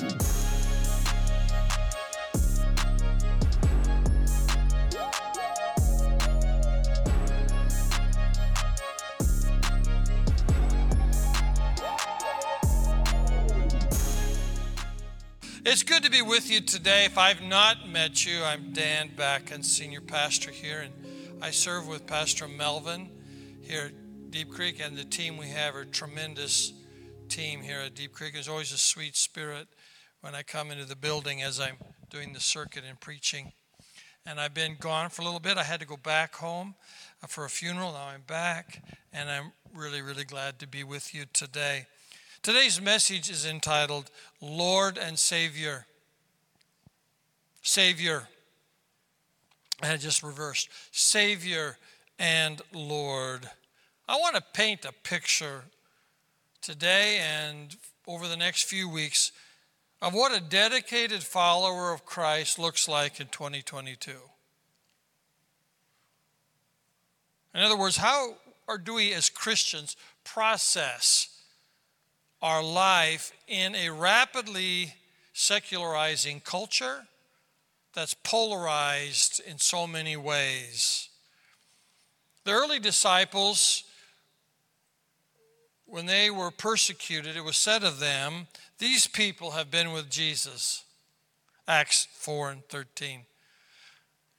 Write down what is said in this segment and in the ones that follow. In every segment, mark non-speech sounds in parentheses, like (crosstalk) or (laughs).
It's good to be with you today. If I've not met you, I'm Dan Backen, senior pastor here, and I serve with Pastor Melvin here at Deep Creek, and the team we have are a tremendous team here at Deep Creek. There's always a sweet spirit when I come into the building as I'm doing the circuit and preaching. And I've been gone for a little bit. I had to go back home uh, for a funeral. Now I'm back, and I'm really, really glad to be with you today. Today's message is entitled Lord and Savior. Savior. And it just reversed. Savior and Lord. I want to paint a picture today and over the next few weeks of what a dedicated follower of Christ looks like in 2022. In other words, how or do we as Christians process our life in a rapidly secularizing culture that's polarized in so many ways. The early disciples, when they were persecuted, it was said of them, These people have been with Jesus. Acts 4 and 13.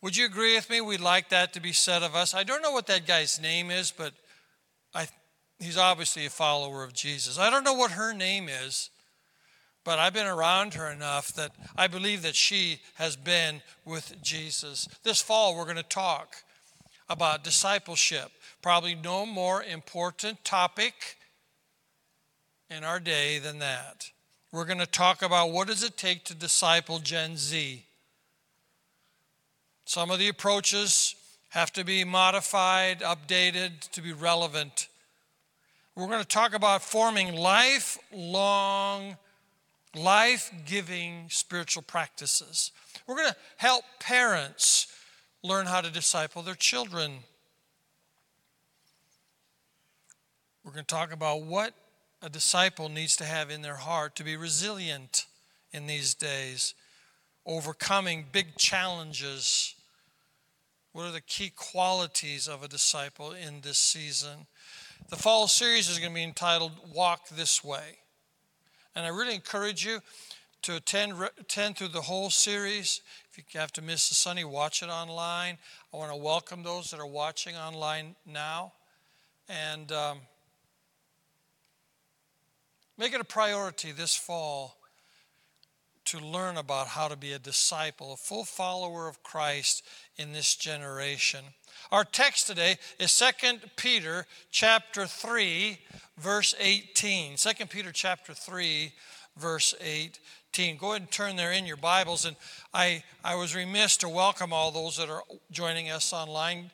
Would you agree with me? We'd like that to be said of us. I don't know what that guy's name is, but I he's obviously a follower of Jesus. I don't know what her name is, but I've been around her enough that I believe that she has been with Jesus. This fall, we're going to talk about discipleship. Probably no more important topic in our day than that. We're going to talk about what does it take to disciple Gen Z. Some of the approaches have to be modified, updated to be relevant we're going to talk about forming lifelong, life giving spiritual practices. We're going to help parents learn how to disciple their children. We're going to talk about what a disciple needs to have in their heart to be resilient in these days, overcoming big challenges. What are the key qualities of a disciple in this season? The fall series is going to be entitled Walk This Way. And I really encourage you to attend, attend through the whole series. If you have to miss the Sunday, watch it online. I want to welcome those that are watching online now. And um, make it a priority this fall to learn about how to be a disciple, a full follower of Christ in this generation. Our text today is 2 Peter chapter 3 verse 18. 2 Peter chapter 3 verse 18. Go ahead and turn there in your Bibles and I I was remiss to welcome all those that are joining us online.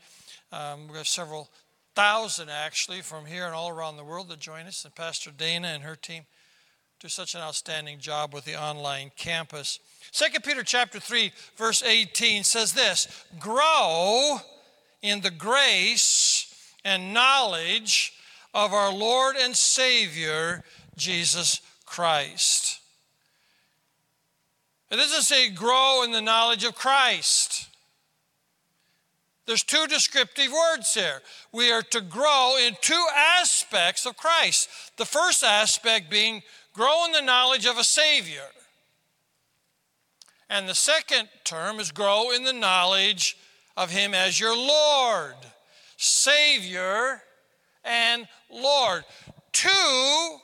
Um, we have several thousand actually from here and all around the world that join us and Pastor Dana and her team do such an outstanding job with the online campus. 2 Peter chapter 3 verse 18 says this, "Grow in the grace and knowledge of our Lord and Savior, Jesus Christ. It doesn't say grow in the knowledge of Christ. There's two descriptive words here. We are to grow in two aspects of Christ. The first aspect being grow in the knowledge of a Savior. And the second term is grow in the knowledge of Him as your Lord, Savior, and Lord. Two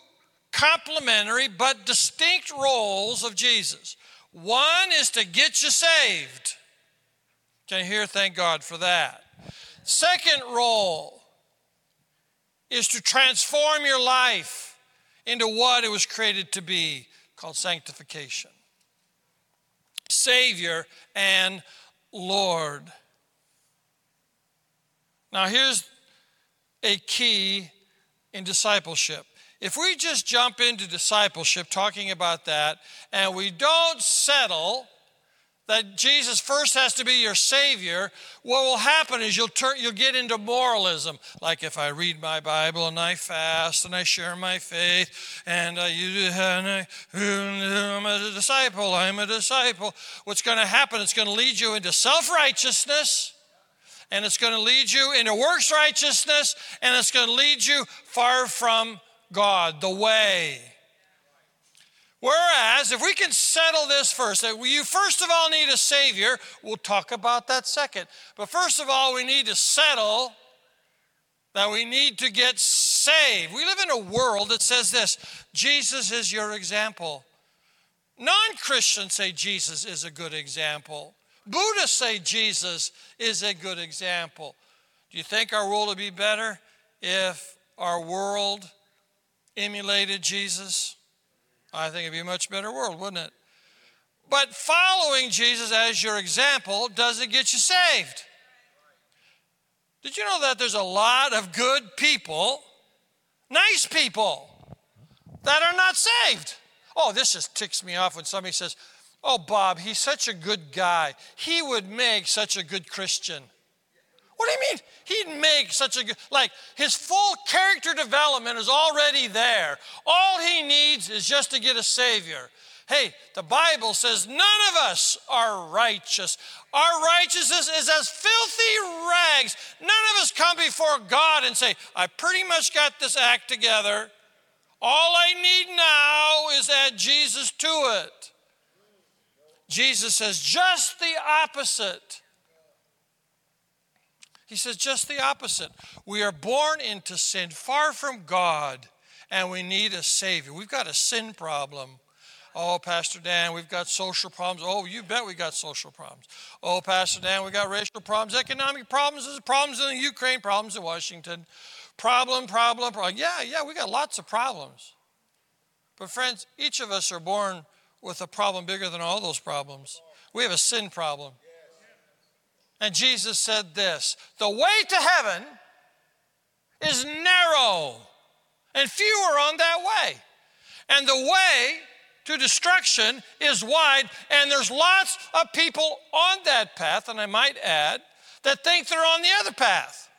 complementary but distinct roles of Jesus. One is to get you saved. Can you hear? Thank God for that. Second role is to transform your life into what it was created to be, called sanctification. Savior and Lord. Now, here's a key in discipleship. If we just jump into discipleship, talking about that, and we don't settle that Jesus first has to be your Savior, what will happen is you'll turn, you'll get into moralism. Like if I read my Bible and I fast and I share my faith and I, and I, I'm a disciple, I'm a disciple. What's going to happen? It's going to lead you into self-righteousness and it's going to lead you into works righteousness and it's going to lead you far from God, the way. Whereas, if we can settle this first, that you first of all need a Savior, we'll talk about that second. But first of all, we need to settle that we need to get saved. We live in a world that says this Jesus is your example. Non Christians say Jesus is a good example. Buddhists say Jesus is a good example. Do you think our world would be better if our world emulated Jesus? I think it'd be a much better world, wouldn't it? But following Jesus as your example doesn't get you saved. Did you know that there's a lot of good people, nice people, that are not saved? Oh, this just ticks me off when somebody says, Oh, Bob, he's such a good guy. He would make such a good Christian. What do you mean? He'd make such a good, like, his full character development is already there. All he needs is just to get a Savior. Hey, the Bible says none of us are righteous. Our righteousness is as filthy rags. None of us come before God and say, I pretty much got this act together. All I need now is add Jesus to it. Jesus says just the opposite. He says just the opposite. We are born into sin, far from God, and we need a Savior. We've got a sin problem. Oh, Pastor Dan, we've got social problems. Oh, you bet we got social problems. Oh, Pastor Dan, we got racial problems, economic problems, there's problems in the Ukraine, problems in Washington. Problem, problem, problem. Yeah, yeah, we got lots of problems. But, friends, each of us are born with a problem bigger than all those problems. We have a sin problem. And Jesus said this The way to heaven is narrow, and few are on that way. And the way to destruction is wide, and there's lots of people on that path, and I might add, that think they're on the other path.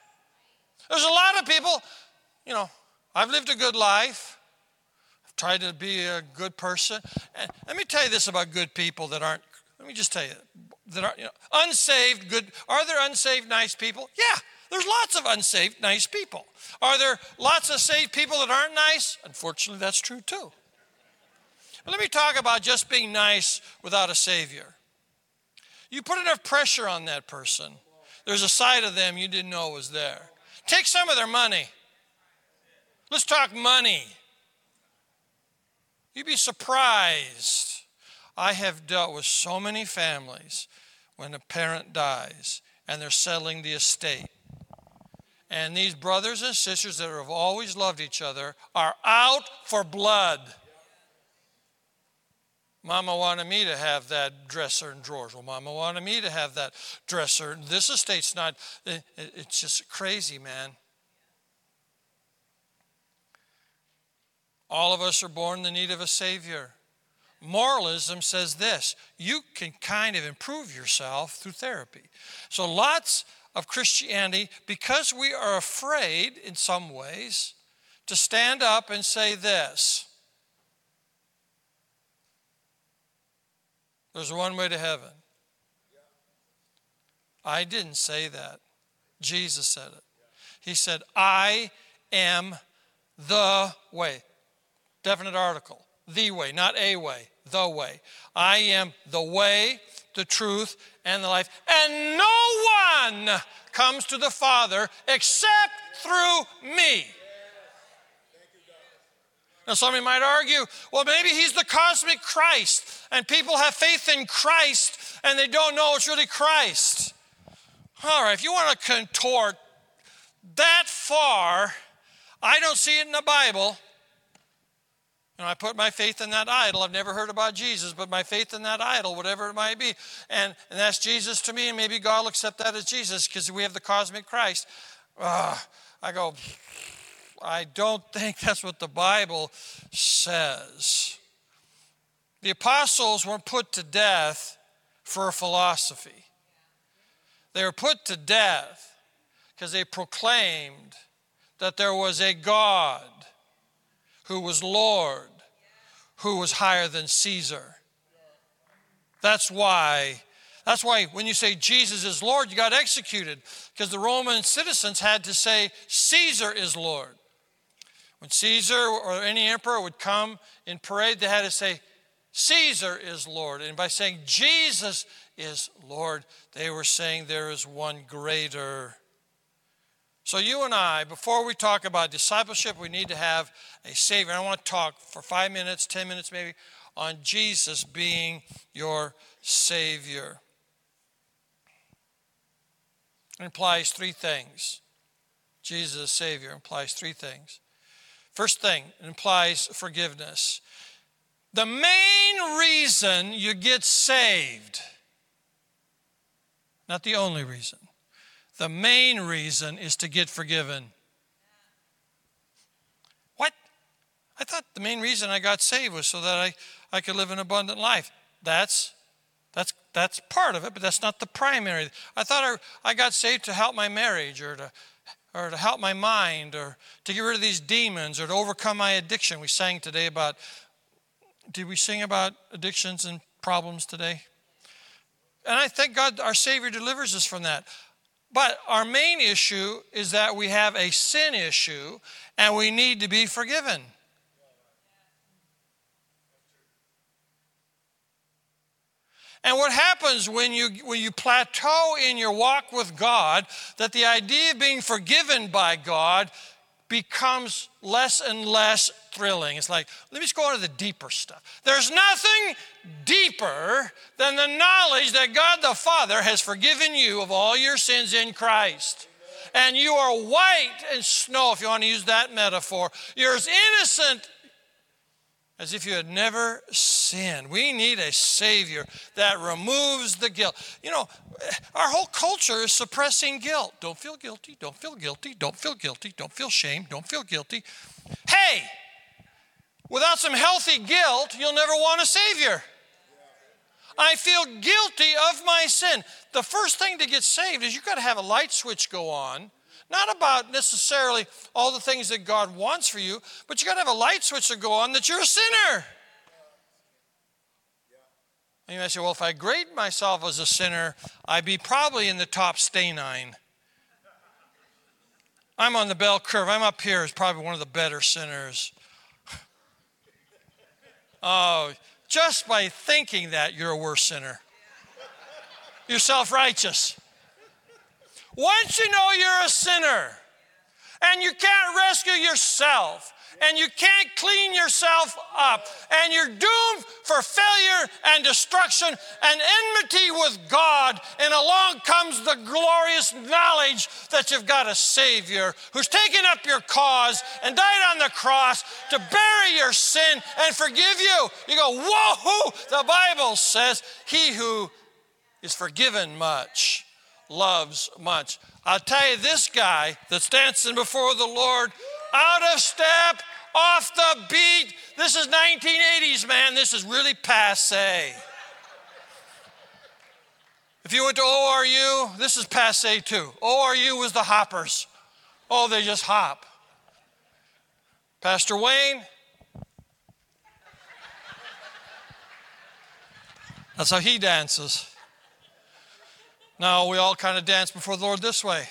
There's a lot of people, you know, I've lived a good life. I've tried to be a good person. And let me tell you this about good people that aren't, let me just tell you, that are you know, unsaved, good. Are there unsaved, nice people? Yeah, there's lots of unsaved, nice people. Are there lots of saved people that aren't nice? Unfortunately, that's true too. But let me talk about just being nice without a Savior. You put enough pressure on that person, there's a side of them you didn't know was there. Take some of their money. Let's talk money. You'd be surprised. I have dealt with so many families when a parent dies and they're settling the estate. And these brothers and sisters that have always loved each other are out for blood. Mama wanted me to have that dresser and drawers. Well, Mama wanted me to have that dresser. This estate's not, it's just crazy, man. All of us are born in the need of a Savior. Moralism says this you can kind of improve yourself through therapy. So, lots of Christianity, because we are afraid in some ways to stand up and say this there's one way to heaven. I didn't say that. Jesus said it. He said, I am the way. Definite article. The way, not a way the way. I am the way, the truth, and the life. And no one comes to the Father except through me. Now, somebody might argue, well, maybe he's the cosmic Christ, and people have faith in Christ and they don't know it's really Christ. All right, if you want to contort that far, I don't see it in the Bible. And I put my faith in that idol. I've never heard about Jesus, but my faith in that idol, whatever it might be. And, and that's Jesus to me, and maybe God will accept that as Jesus because we have the cosmic Christ. Uh, I go, I don't think that's what the Bible says. The apostles weren't put to death for a philosophy. They were put to death because they proclaimed that there was a God who was Lord, who was higher than Caesar. That's why. That's why when you say Jesus is Lord, you got executed because the Roman citizens had to say Caesar is Lord. When Caesar or any emperor would come in parade, they had to say Caesar is Lord. And by saying Jesus is Lord, they were saying there is one greater. So, you and I, before we talk about discipleship, we need to have a Savior. I want to talk for five minutes, 10 minutes maybe, on Jesus being your Savior. It implies three things. Jesus, Savior, implies three things. First thing, it implies forgiveness. The main reason you get saved, not the only reason, the main reason is to get forgiven. What? I thought the main reason I got saved was so that I, I could live an abundant life. That's that's that's part of it, but that's not the primary. I thought I, I got saved to help my marriage or to or to help my mind or to get rid of these demons or to overcome my addiction. We sang today about did we sing about addictions and problems today? And I thank God our Savior delivers us from that. But our main issue is that we have a sin issue and we need to be forgiven. And what happens when you, when you plateau in your walk with God, that the idea of being forgiven by God becomes less and less thrilling. It's like, let me just go on to the deeper stuff. There's nothing deeper than the knowledge that God the Father has forgiven you of all your sins in Christ. And you are white as snow, if you want to use that metaphor. You're as innocent as if you had never sinned. We need a Savior that removes the guilt. You know, our whole culture is suppressing guilt. Don't feel guilty, don't feel guilty, don't feel guilty, don't feel shame, don't feel guilty. Hey, without some healthy guilt, you'll never want a Savior. I feel guilty of my sin. The first thing to get saved is you've got to have a light switch go on not about necessarily all the things that God wants for you, but you got to have a light switch to go on that you're a sinner. And you might say, well, if I grade myself as a sinner, I'd be probably in the top stay nine. I'm on the bell curve. I'm up here as probably one of the better sinners. (laughs) oh, just by thinking that, you're a worse sinner. You're self righteous. Once you know you're a sinner and you can't rescue yourself and you can't clean yourself up and you're doomed for failure and destruction and enmity with God, and along comes the glorious knowledge that you've got a Savior who's taken up your cause and died on the cross to bury your sin and forgive you. You go, whoa, the Bible says, He who is forgiven much loves much. I'll tell you, this guy that's dancing before the Lord, out of step, off the beat. This is 1980s, man. This is really passe. If you went to ORU, this is passe too. ORU was the hoppers. Oh, they just hop. Pastor Wayne, that's how he dances. Now we all kind of dance before the Lord this way.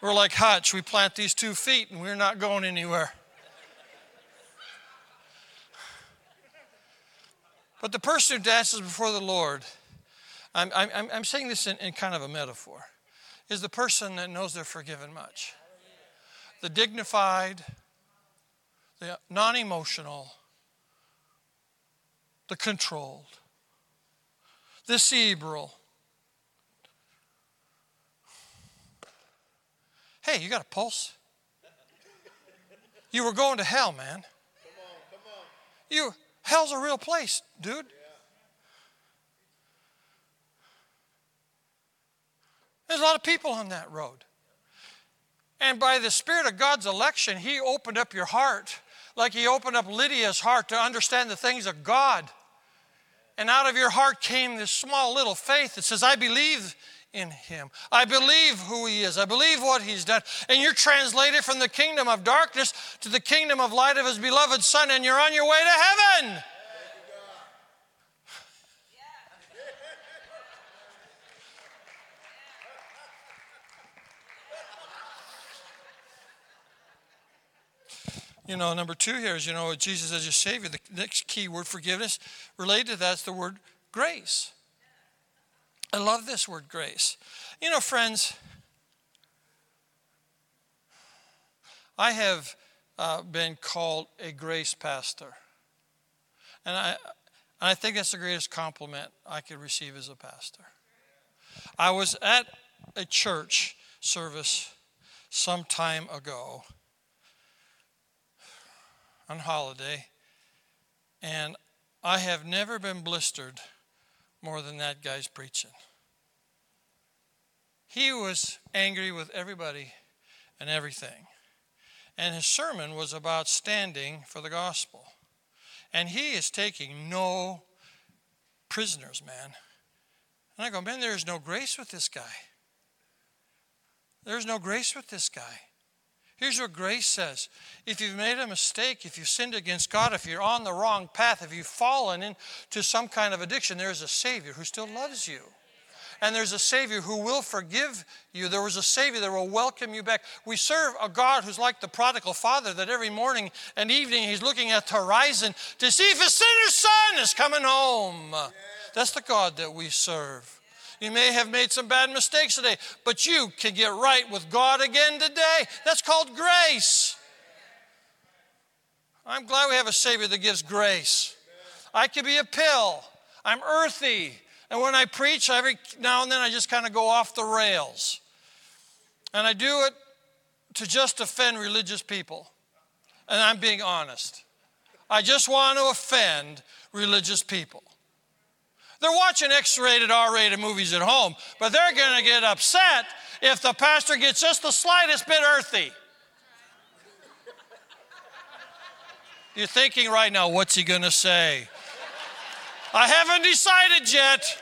We're like Hutch, we plant these two feet and we're not going anywhere. But the person who dances before the Lord, I'm, I'm, I'm saying this in, in kind of a metaphor, is the person that knows they're forgiven much. The dignified, the non emotional, the controlled the cerebral. Hey, you got a pulse? You were going to hell, man. Come on, come on. You hell's a real place, dude. There's a lot of people on that road. And by the Spirit of God's election, He opened up your heart like he opened up Lydia's heart to understand the things of God. And out of your heart came this small little faith that says, I believe in him. I believe who he is. I believe what he's done. And you're translated from the kingdom of darkness to the kingdom of light of his beloved Son, and you're on your way to heaven. You know, number two here is, you know, Jesus as your Savior. The next key word, forgiveness, related to that's the word grace. I love this word grace. You know, friends, I have uh, been called a grace pastor. And I, and I think that's the greatest compliment I could receive as a pastor. I was at a church service some time ago on holiday, and I have never been blistered more than that guy's preaching. He was angry with everybody and everything. And his sermon was about standing for the gospel. And he is taking no prisoners, man. And I go, man, there's no grace with this guy. There's no grace with this guy. Here's what grace says if you've made a mistake, if you've sinned against God, if you're on the wrong path, if you've fallen into some kind of addiction, there is a Savior who still loves you. And there's a Savior who will forgive you. There was a Savior that will welcome you back. We serve a God who's like the prodigal father, that every morning and evening he's looking at the horizon to see if his sinner's son is coming home. That's the God that we serve. You may have made some bad mistakes today, but you can get right with God again today. That's called grace. I'm glad we have a Savior that gives grace. I could be a pill. I'm earthy. And when I preach, every now and then I just kind of go off the rails. And I do it to just offend religious people. And I'm being honest. I just want to offend religious people. They're watching X rated, R rated movies at home, but they're going to get upset if the pastor gets just the slightest bit earthy. You're thinking right now, what's he going to say? I haven't decided yet.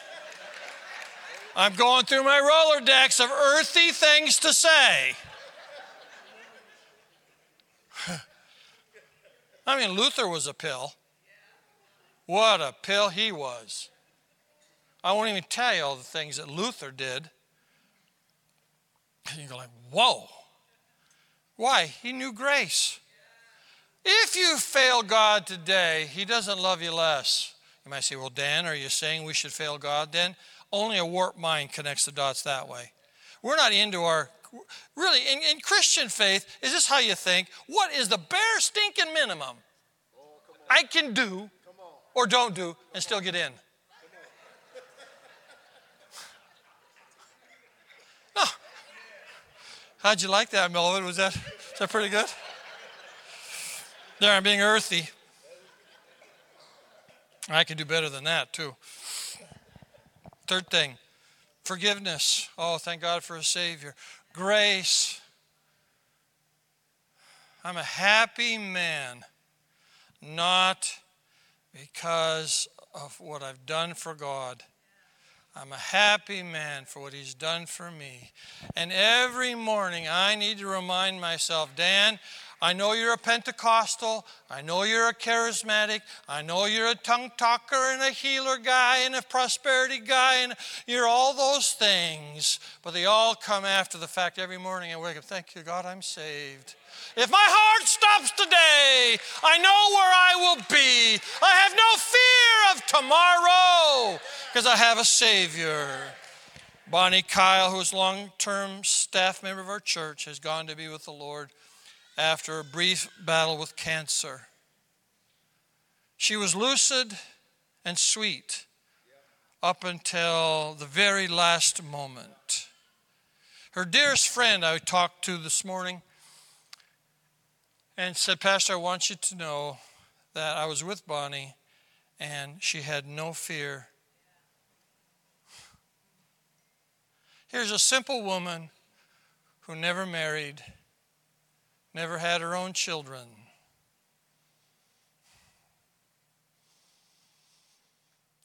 I'm going through my Rolodex of earthy things to say. (sighs) I mean, Luther was a pill. What a pill he was. I won't even tell you all the things that Luther did. And you go like, whoa. Why? He knew grace. If you fail God today, He doesn't love you less. You might say, well, Dan, are you saying we should fail God then? Only a warped mind connects the dots that way. We're not into our, really, in, in Christian faith, is this how you think? What is the bare stinking minimum I can do or don't do and still get in? How'd you like that, Melvin? Was that, was that pretty good? There, I'm being earthy. I can do better than that, too. Third thing, forgiveness. Oh, thank God for a Savior. Grace. I'm a happy man, not because of what I've done for God I'm a happy man for what he's done for me. And every morning I need to remind myself, Dan, I know you're a Pentecostal. I know you're a charismatic. I know you're a tongue talker and a healer guy and a prosperity guy, and you're all those things. But they all come after the fact every morning I wake up, thank you, God, I'm saved. If my heart stops today, I know where I will be. I have no fear of tomorrow because I have a Savior. Bonnie Kyle, who's long term staff member of our church, has gone to be with the Lord after a brief battle with cancer. She was lucid and sweet up until the very last moment. Her dearest friend I talked to this morning and said, Pastor, I want you to know that I was with Bonnie and she had no fear Here's a simple woman who never married, never had her own children.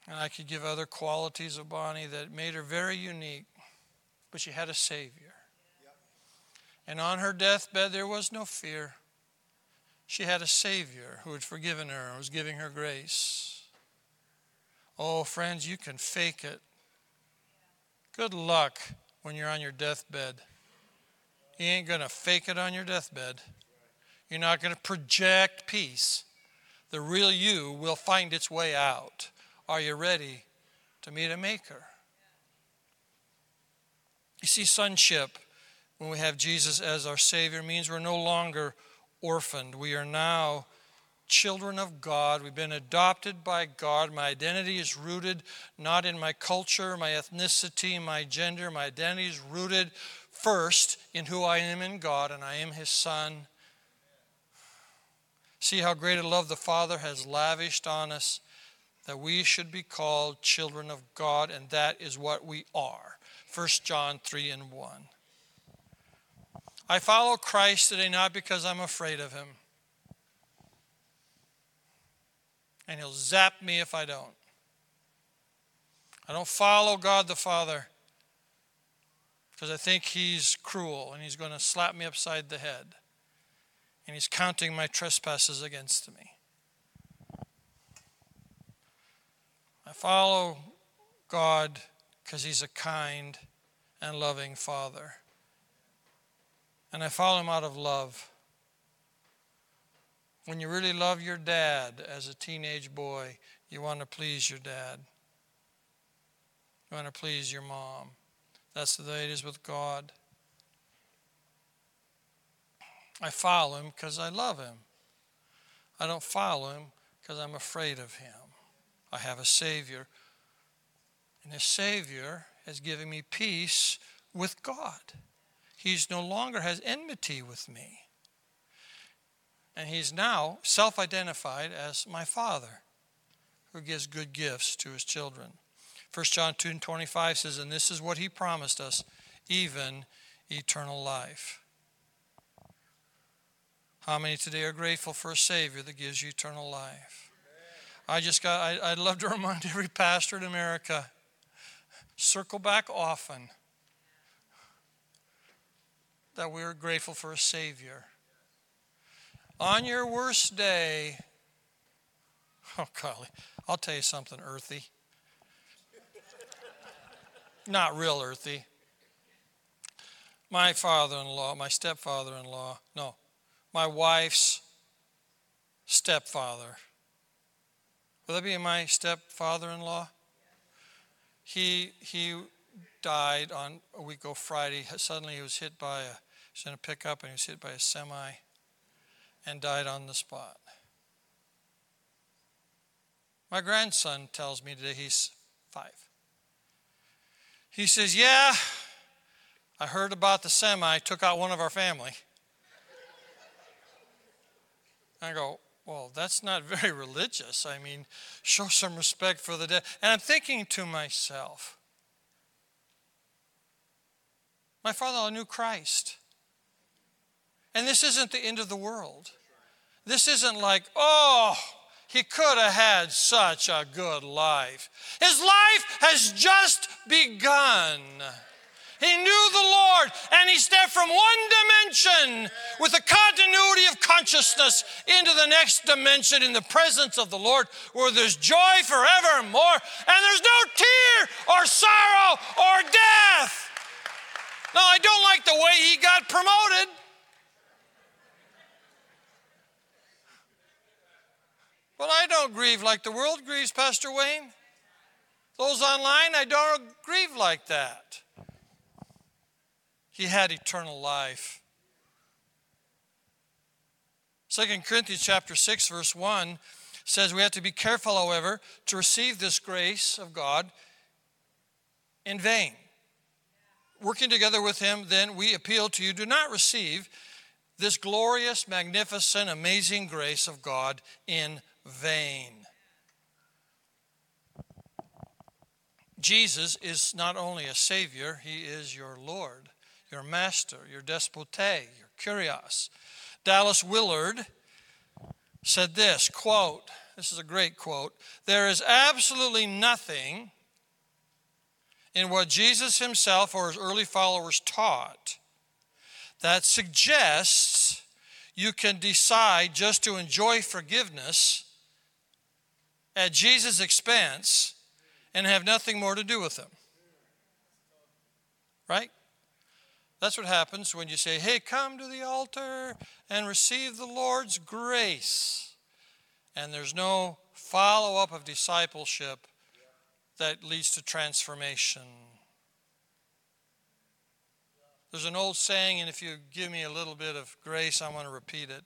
And I could give other qualities of Bonnie that made her very unique, but she had a Savior. Yep. And on her deathbed, there was no fear. She had a Savior who had forgiven her and was giving her grace. Oh, friends, you can fake it. Good luck when you're on your deathbed. You ain't going to fake it on your deathbed. You're not going to project peace. The real you will find its way out. Are you ready to meet a maker? You see, sonship, when we have Jesus as our Savior, means we're no longer orphaned. We are now children of God. We've been adopted by God. My identity is rooted not in my culture, my ethnicity, my gender. My identity is rooted first in who I am in God, and I am His Son. See how great a love the Father has lavished on us that we should be called children of God, and that is what we are. 1 John 3 and 1. I follow Christ today not because I'm afraid of him. And he'll zap me if I don't. I don't follow God the Father because I think he's cruel and he's going to slap me upside the head. And he's counting my trespasses against me. I follow God because he's a kind and loving Father. And I follow him out of love. When you really love your dad as a teenage boy, you want to please your dad. You want to please your mom. That's the way it is with God. I follow him because I love him. I don't follow him because I'm afraid of him. I have a Savior. And this Savior has given me peace with God. He's no longer has enmity with me. And he's now self identified as my Father who gives good gifts to his children. 1 John 2 and 25 says, And this is what he promised us, even eternal life. How many today are grateful for a Savior that gives you eternal life? I just got, I, I'd love to (laughs) remind every pastor in America circle back often that we're grateful for a Savior. On your worst day, (laughs) oh, golly, I'll tell you something earthy. Not real earthy. My father in law, my stepfather in law, no, my wife's stepfather. Will that be my stepfather in law? He, he died on a week ago Friday. Suddenly he was hit by a was in a pickup and he was hit by a semi and died on the spot. My grandson tells me today he's five. He says, Yeah, I heard about the semi, took out one of our family. I go, Well, that's not (laughs) very religious. I mean, show some respect for the dead. And I'm thinking to myself, my father knew Christ. And this isn't the end of the world. This isn't like, oh, he could have had such a good life. His life has just begun. He knew the Lord and he stepped from one dimension with a continuity of consciousness into the next dimension in the presence of the Lord where there's joy forevermore and there's no tear or sorrow or death. Now, I don't like the way he got promoted. But I don't grieve like the world grieves, Pastor Wayne. Those online, I don't grieve like that. He had eternal life. 2 Corinthians chapter 6 verse 1 says we have to be careful however to receive this grace of God in vain. Working together with him then we appeal to you do not receive this glorious magnificent amazing grace of God in vain. Jesus is not only a Savior, He is your Lord, your Master, your despote, your kurios. Dallas Willard said this quote, this is a great quote, there is absolutely nothing in what Jesus himself or his early followers taught that suggests you can decide just to enjoy forgiveness at Jesus' expense and have nothing more to do with them. Right? That's what happens when you say, hey, come to the altar and receive the Lord's grace. And there's no follow up of discipleship that leads to transformation. There's an old saying, and if you give me a little bit of grace, I want to repeat it.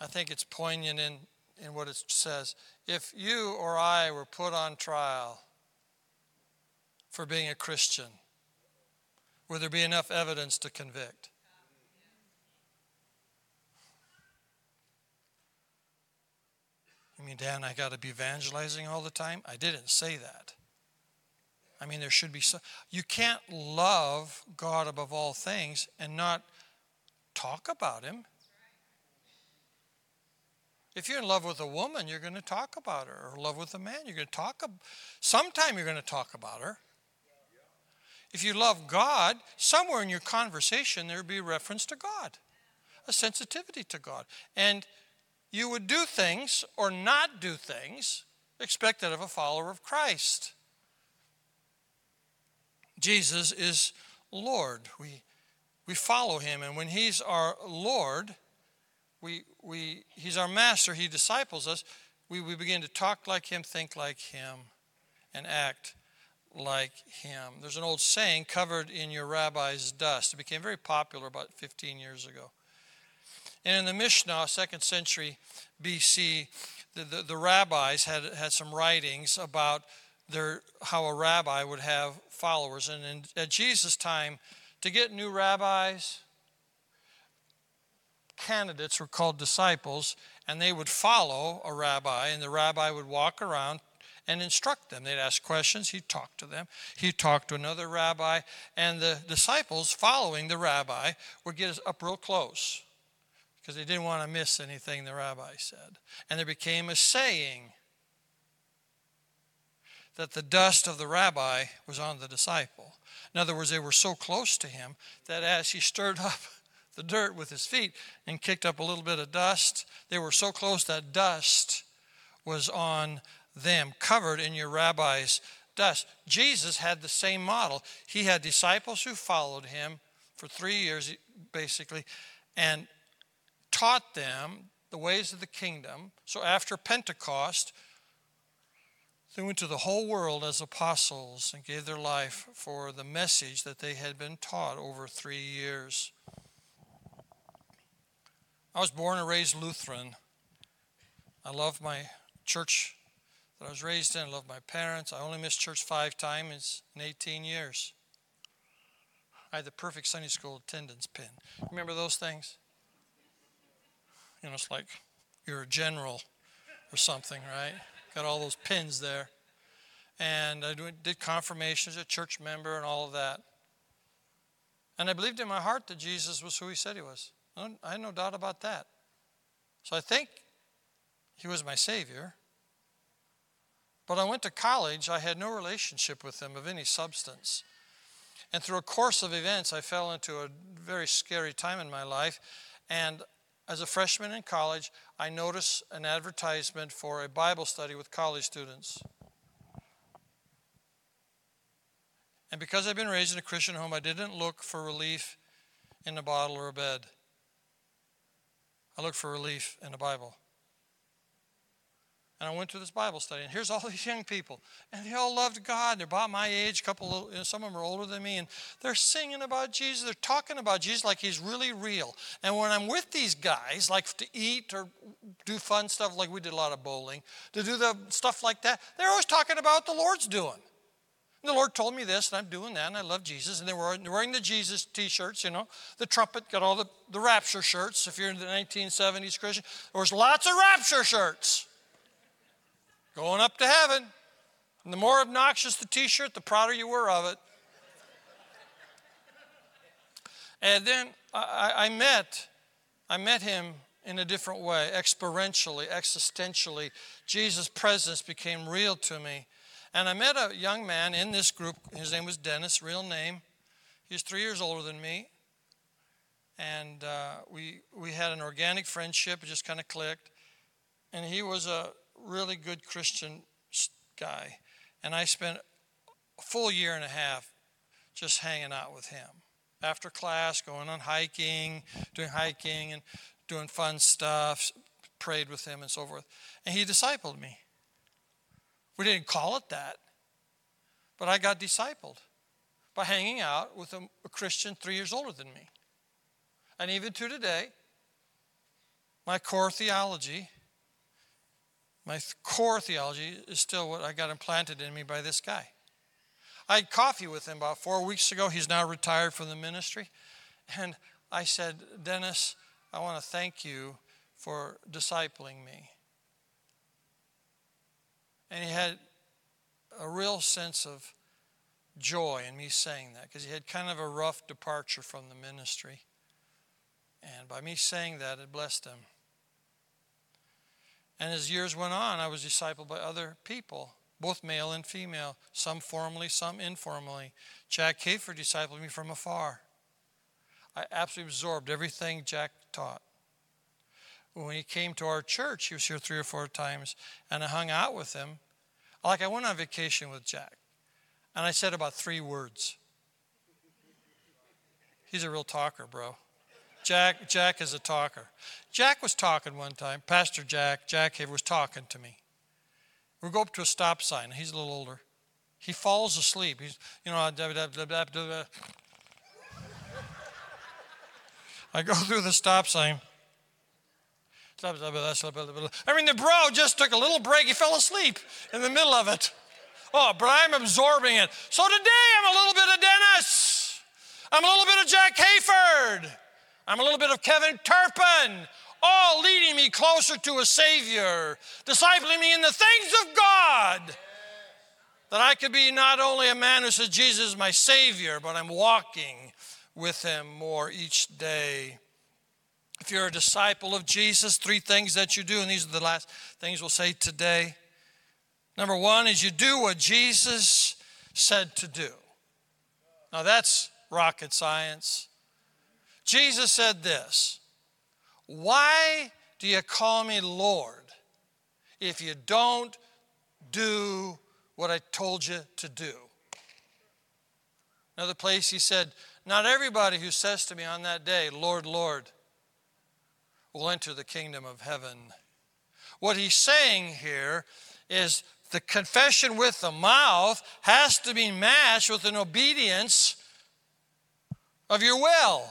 I think it's poignant in, in what it says. If you or I were put on trial for being a Christian, would there be enough evidence to convict? I mean, Dan, I got to be evangelizing all the time? I didn't say that. I mean, there should be so. You can't love God above all things and not talk about Him. If you're in love with a woman, you're going to talk about her. Or love with a man, you're going to talk. Sometime you're going to talk about her. If you love God, somewhere in your conversation there would be a reference to God, a sensitivity to God. And you would do things or not do things expected of a follower of Christ. Jesus is Lord. We, we follow him, and when he's our Lord, we, we, he's our master, he disciples us, we, we begin to talk like him, think like him, and act like him. There's an old saying, covered in your rabbi's dust. It became very popular about 15 years ago. And in the Mishnah, second century BC, the, the, the rabbis had, had some writings about their, how a rabbi would have followers. And in, at Jesus' time, to get new rabbis, candidates were called disciples, and they would follow a rabbi, and the rabbi would walk around and instruct them. They'd ask questions, he'd talk to them, he'd talk to another rabbi, and the disciples following the rabbi would get up real close because they didn't want to miss anything the rabbi said. And there became a saying that the dust of the rabbi was on the disciple. In other words, they were so close to him that as he stirred up the dirt with his feet and kicked up a little bit of dust, they were so close that dust was on them, covered in your rabbi's dust. Jesus had the same model. He had disciples who followed him for three years, basically, and taught them the ways of the kingdom. So after Pentecost, they went to the whole world as apostles and gave their life for the message that they had been taught over three years. I was born and raised Lutheran. I love my church that I was raised in. I love my parents. I only missed church five times in 18 years. I had the perfect Sunday school attendance pin. Remember those things? You know, it's like you're a general or something, right? Got all those pins there. And I did confirmation as a church member and all of that. And I believed in my heart that Jesus was who he said he was. I had no doubt about that. So I think he was my Savior. But I went to college, I had no relationship with them of any substance. And through a course of events, I fell into a very scary time in my life. And as a freshman in college, I noticed an advertisement for a Bible study with college students. And because I'd been raised in a Christian home, I didn't look for relief in a bottle or a bed. I looked for relief in the Bible. And I went to this Bible study, and here's all (laughs) these young people, and they all loved God. They're about my age, a couple, know, some of them are older than me, and they're singing about Jesus. They're talking about Jesus like He's really real. And when I'm with these guys, like to eat or do fun stuff, like we did a lot of bowling, to do the stuff like that, they're always talking about the Lord's doing. And the Lord told me this, and I'm doing that, and I love Jesus. And they were wearing the Jesus T-shirts, you know, the trumpet, got all the, the rapture shirts. If you're in the 1970s Christian, there was lots of rapture shirts going up to heaven. And the more obnoxious the t shirt, the prouder you were of it. And then I, I, met, I met him in a different way, experientially, existentially. Jesus' presence became real to me. And I met a young man in this group. His name was Dennis, real name. He's three years older than me. And uh, we, we had an organic friendship, it just kind of clicked. And he was a really good Christian guy. And I spent a full year and a half just hanging out with him. After class, going on hiking, doing hiking and doing fun stuff, prayed with him and so forth. And he discipled me. We didn't call it that, but I got discipled by hanging out with a, a Christian three years older than me. And even to today, my core theology my core theology is still what I got implanted in me by this guy. I had coffee with him about four weeks ago. He's now retired from the ministry. And I said, Dennis, I want to thank you for discipling me. And he had a real sense of joy in me saying that because he had kind of a rough departure from the ministry. And by me saying that, it blessed him. And as years went on, I was discipled by other people, both male and female, some formally, some informally. Jack Hayford discipled me from afar. I absolutely absorbed everything Jack taught. When he came to our church, he was here three or four times, and I hung out with him. Like I went on vacation with Jack, and I said about three words. He's a real talker, bro. Jack, Jack is a talker. Jack was talking one time. Pastor Jack, Jack here was talking to me. We go up to a stop sign. He's a little older. He falls asleep. He's, you know, I go through the stop sign. I mean, the bro just took a little break. He fell asleep in the middle of it. Oh, but I'm absorbing it. So today I'm a little bit of Dennis. I'm a little bit of Jack Hayford. I'm a little bit of Kevin Turpin, all leading me closer to a Savior, discipling me in the things of God. That I could be not only a man who says Jesus is my Savior, but I'm walking with Him more each day. If you're a disciple of Jesus, three things that you do, and these are the last things we'll say today. Number one is you do what Jesus said to do. Now that's rocket science. Jesus said this Why do you call me Lord if you don't do what I told you to do? Another place he said, Not everybody who says to me on that day, Lord, Lord, will enter the kingdom of heaven. What he's saying here is the confession with the mouth has to be matched with an obedience of your will.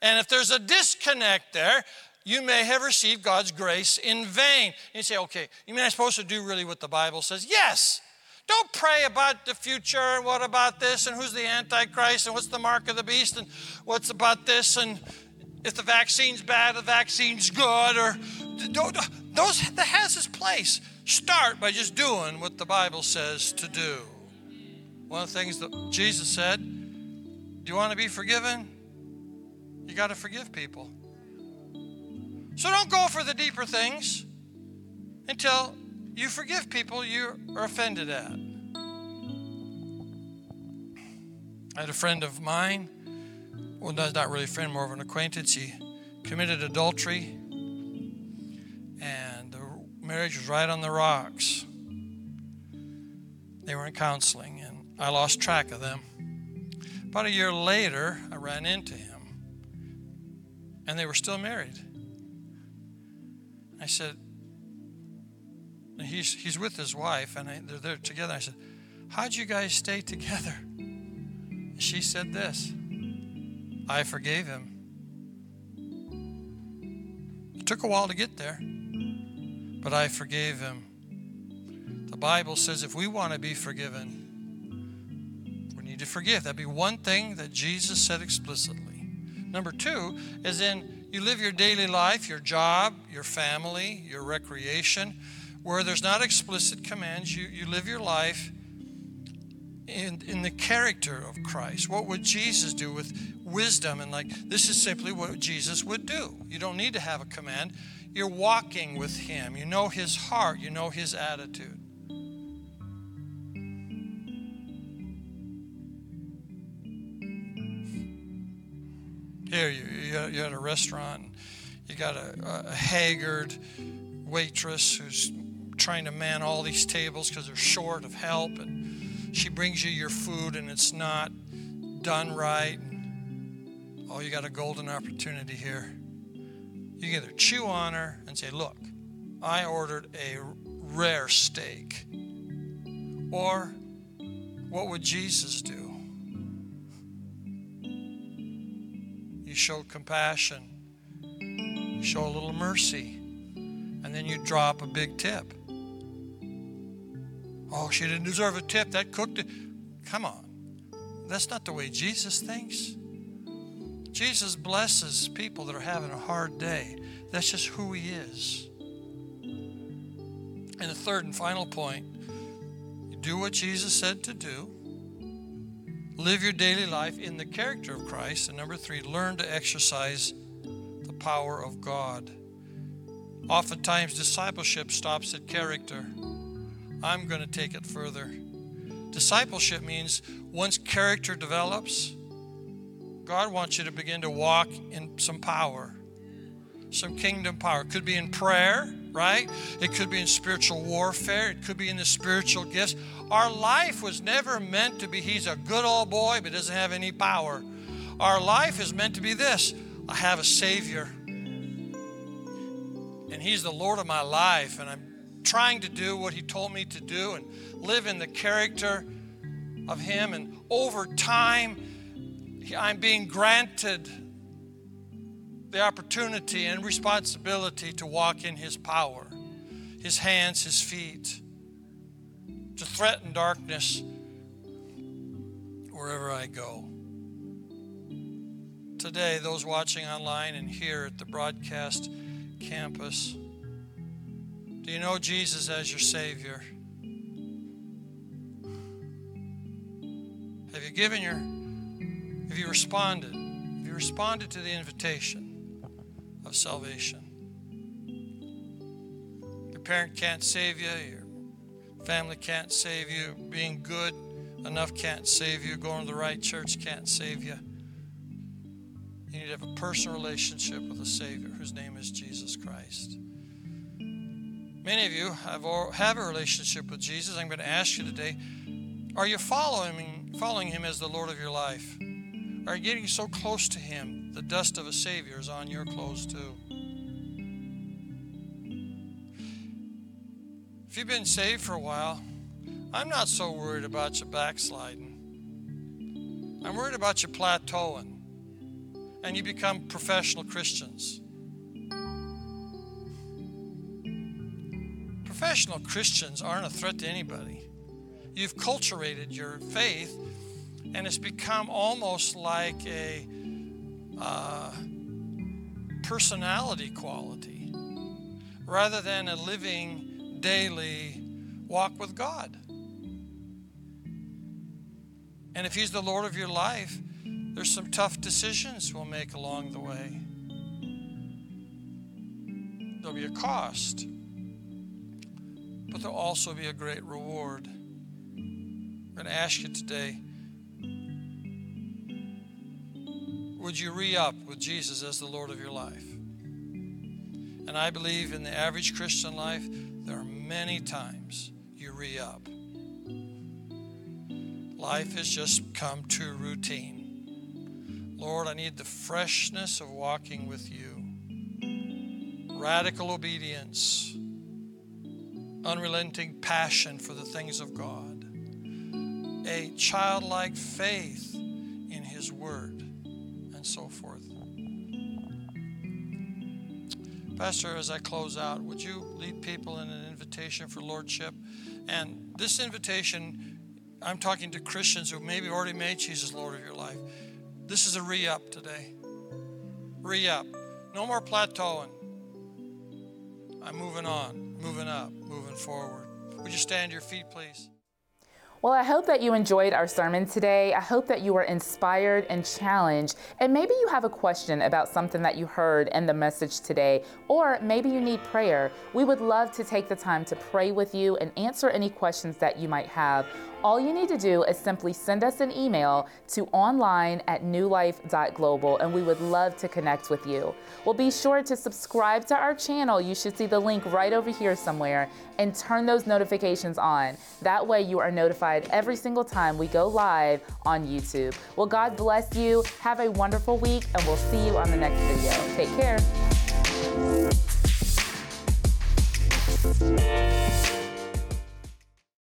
And if there's a disconnect there, you may have received God's grace in vain. You say, okay, you mean I'm supposed to do really what the Bible says? Yes. Don't pray about the future and what about this and who's the Antichrist and what's the mark of the beast and what's about this and if the vaccine's bad, the vaccine's good, or those that has its place. Start by just doing what the Bible says to do. One of the things that Jesus said, Do you want to be forgiven? You got to forgive people. So don't go for the deeper things until you forgive people you are offended at. I had a friend of mine, well, that's not really a friend, more of an acquaintance. He committed adultery, and the marriage was right on the rocks. They were in counseling, and I lost track of them. About a year later, I ran into him and they were still married. I said, he's, he's with his wife, and I, they're there together. I said, How'd you guys stay together? She said this I forgave him. It took a while to get there, but I forgave him. The Bible says if we want to be forgiven, we need to forgive. That'd be one thing that Jesus said explicitly. Number two is in you live your daily life, your job, your family, your recreation, where there's not explicit commands. You, you live your life in, in the character of Christ. What would Jesus do with wisdom? And like, this is simply what Jesus would do. You don't need to have a command. You're walking with Him. You know His heart, you know His attitude. Here, you, you're at a restaurant, you got a, a haggard waitress who's trying to man all these tables because they're short of help, and she brings you your food and it's not done right. Oh, you got a golden opportunity here. You either chew on her and say, Look, I ordered a rare steak. Or, what would Jesus do? You show compassion, you show a little mercy, and then you drop a big tip. Oh, she didn't deserve a tip. That cooked it. Come on. That's not the way Jesus thinks. Jesus blesses people that are having a hard day. That's just who he is. And the third and final point you do what Jesus said to do, live your daily life in the character of Christ. And number three, learn to exercise the power of God. Oftentimes, discipleship stops at character. I'm going to take it further. Discipleship means once character develops, God wants you to begin to walk in some power, some kingdom power. It could be in prayer, right? It could be in spiritual warfare. It could be in the spiritual gifts. Our life was never meant to be, he's a good old boy, but doesn't have any power. Our life is meant to be this I have a Savior, and He's the Lord of my life, and I'm trying to do what He told me to do and live in the character of Him. And over time, I'm being granted the opportunity and responsibility to walk in His power, His hands, His feet, to threaten darkness wherever I go. Today, those watching online and here at the broadcast campus, do you know Jesus as your Savior? Have you given your, have you responded? Have you responded to the invitation of salvation? Your parent can't save you, your family can't save you, being good enough can't save you, going to the right church can't save you. You need to have a personal relationship with a Savior whose name is Jesus Christ. Many of you have, have a relationship with Jesus. I'm going to ask you today are you following, following Him as the Lord of your life? Are getting so close to Him, the dust of a Savior is on your clothes too? If you've been saved for a while, I'm not so worried about you backsliding. I'm worried about you plateauing and you become professional Christians. Professional Christians aren't a threat to anybody. You've culturated your faith, and it's become almost like a uh, personality quality rather than a living daily walk with God. And if He's the Lord of your life, there's some tough decisions we'll make along the way. There'll be a cost but there'll also be a great reward. I'm going to ask you today would you re up with Jesus as the Lord of your life? And I believe in the average Christian life, there are many times you re up. Life has just come too routine. Lord, I need the freshness of walking with you, radical obedience unrelenting passion for the things of God, a childlike faith in His Word, so forth. Pastor, as I close out, would you lead people in an invitation for Lordship? And this invitation, I'm talking to Christians who maybe already made Jesus Lord of your life. This is a re up today. Re up. No more plateauing. I'm moving on, moving up, moving forward. Would you stand your feet, please? Well, I hope that you enjoyed our sermon today. I hope that you were inspired and challenged. And maybe you have a question about something that you heard in the message today, or maybe you need prayer. We would love to take the time to pray with you and answer any questions that you might have. All you need to do is simply send us an email to online at newlife.global and we would love to connect with you. Well, be sure to subscribe to our channel. You should see the link right over here somewhere and turn those notifications on. That way you are notified every single time we go live on YouTube. Well, God bless you. Have a wonderful week and we'll see you on the next video. Take care.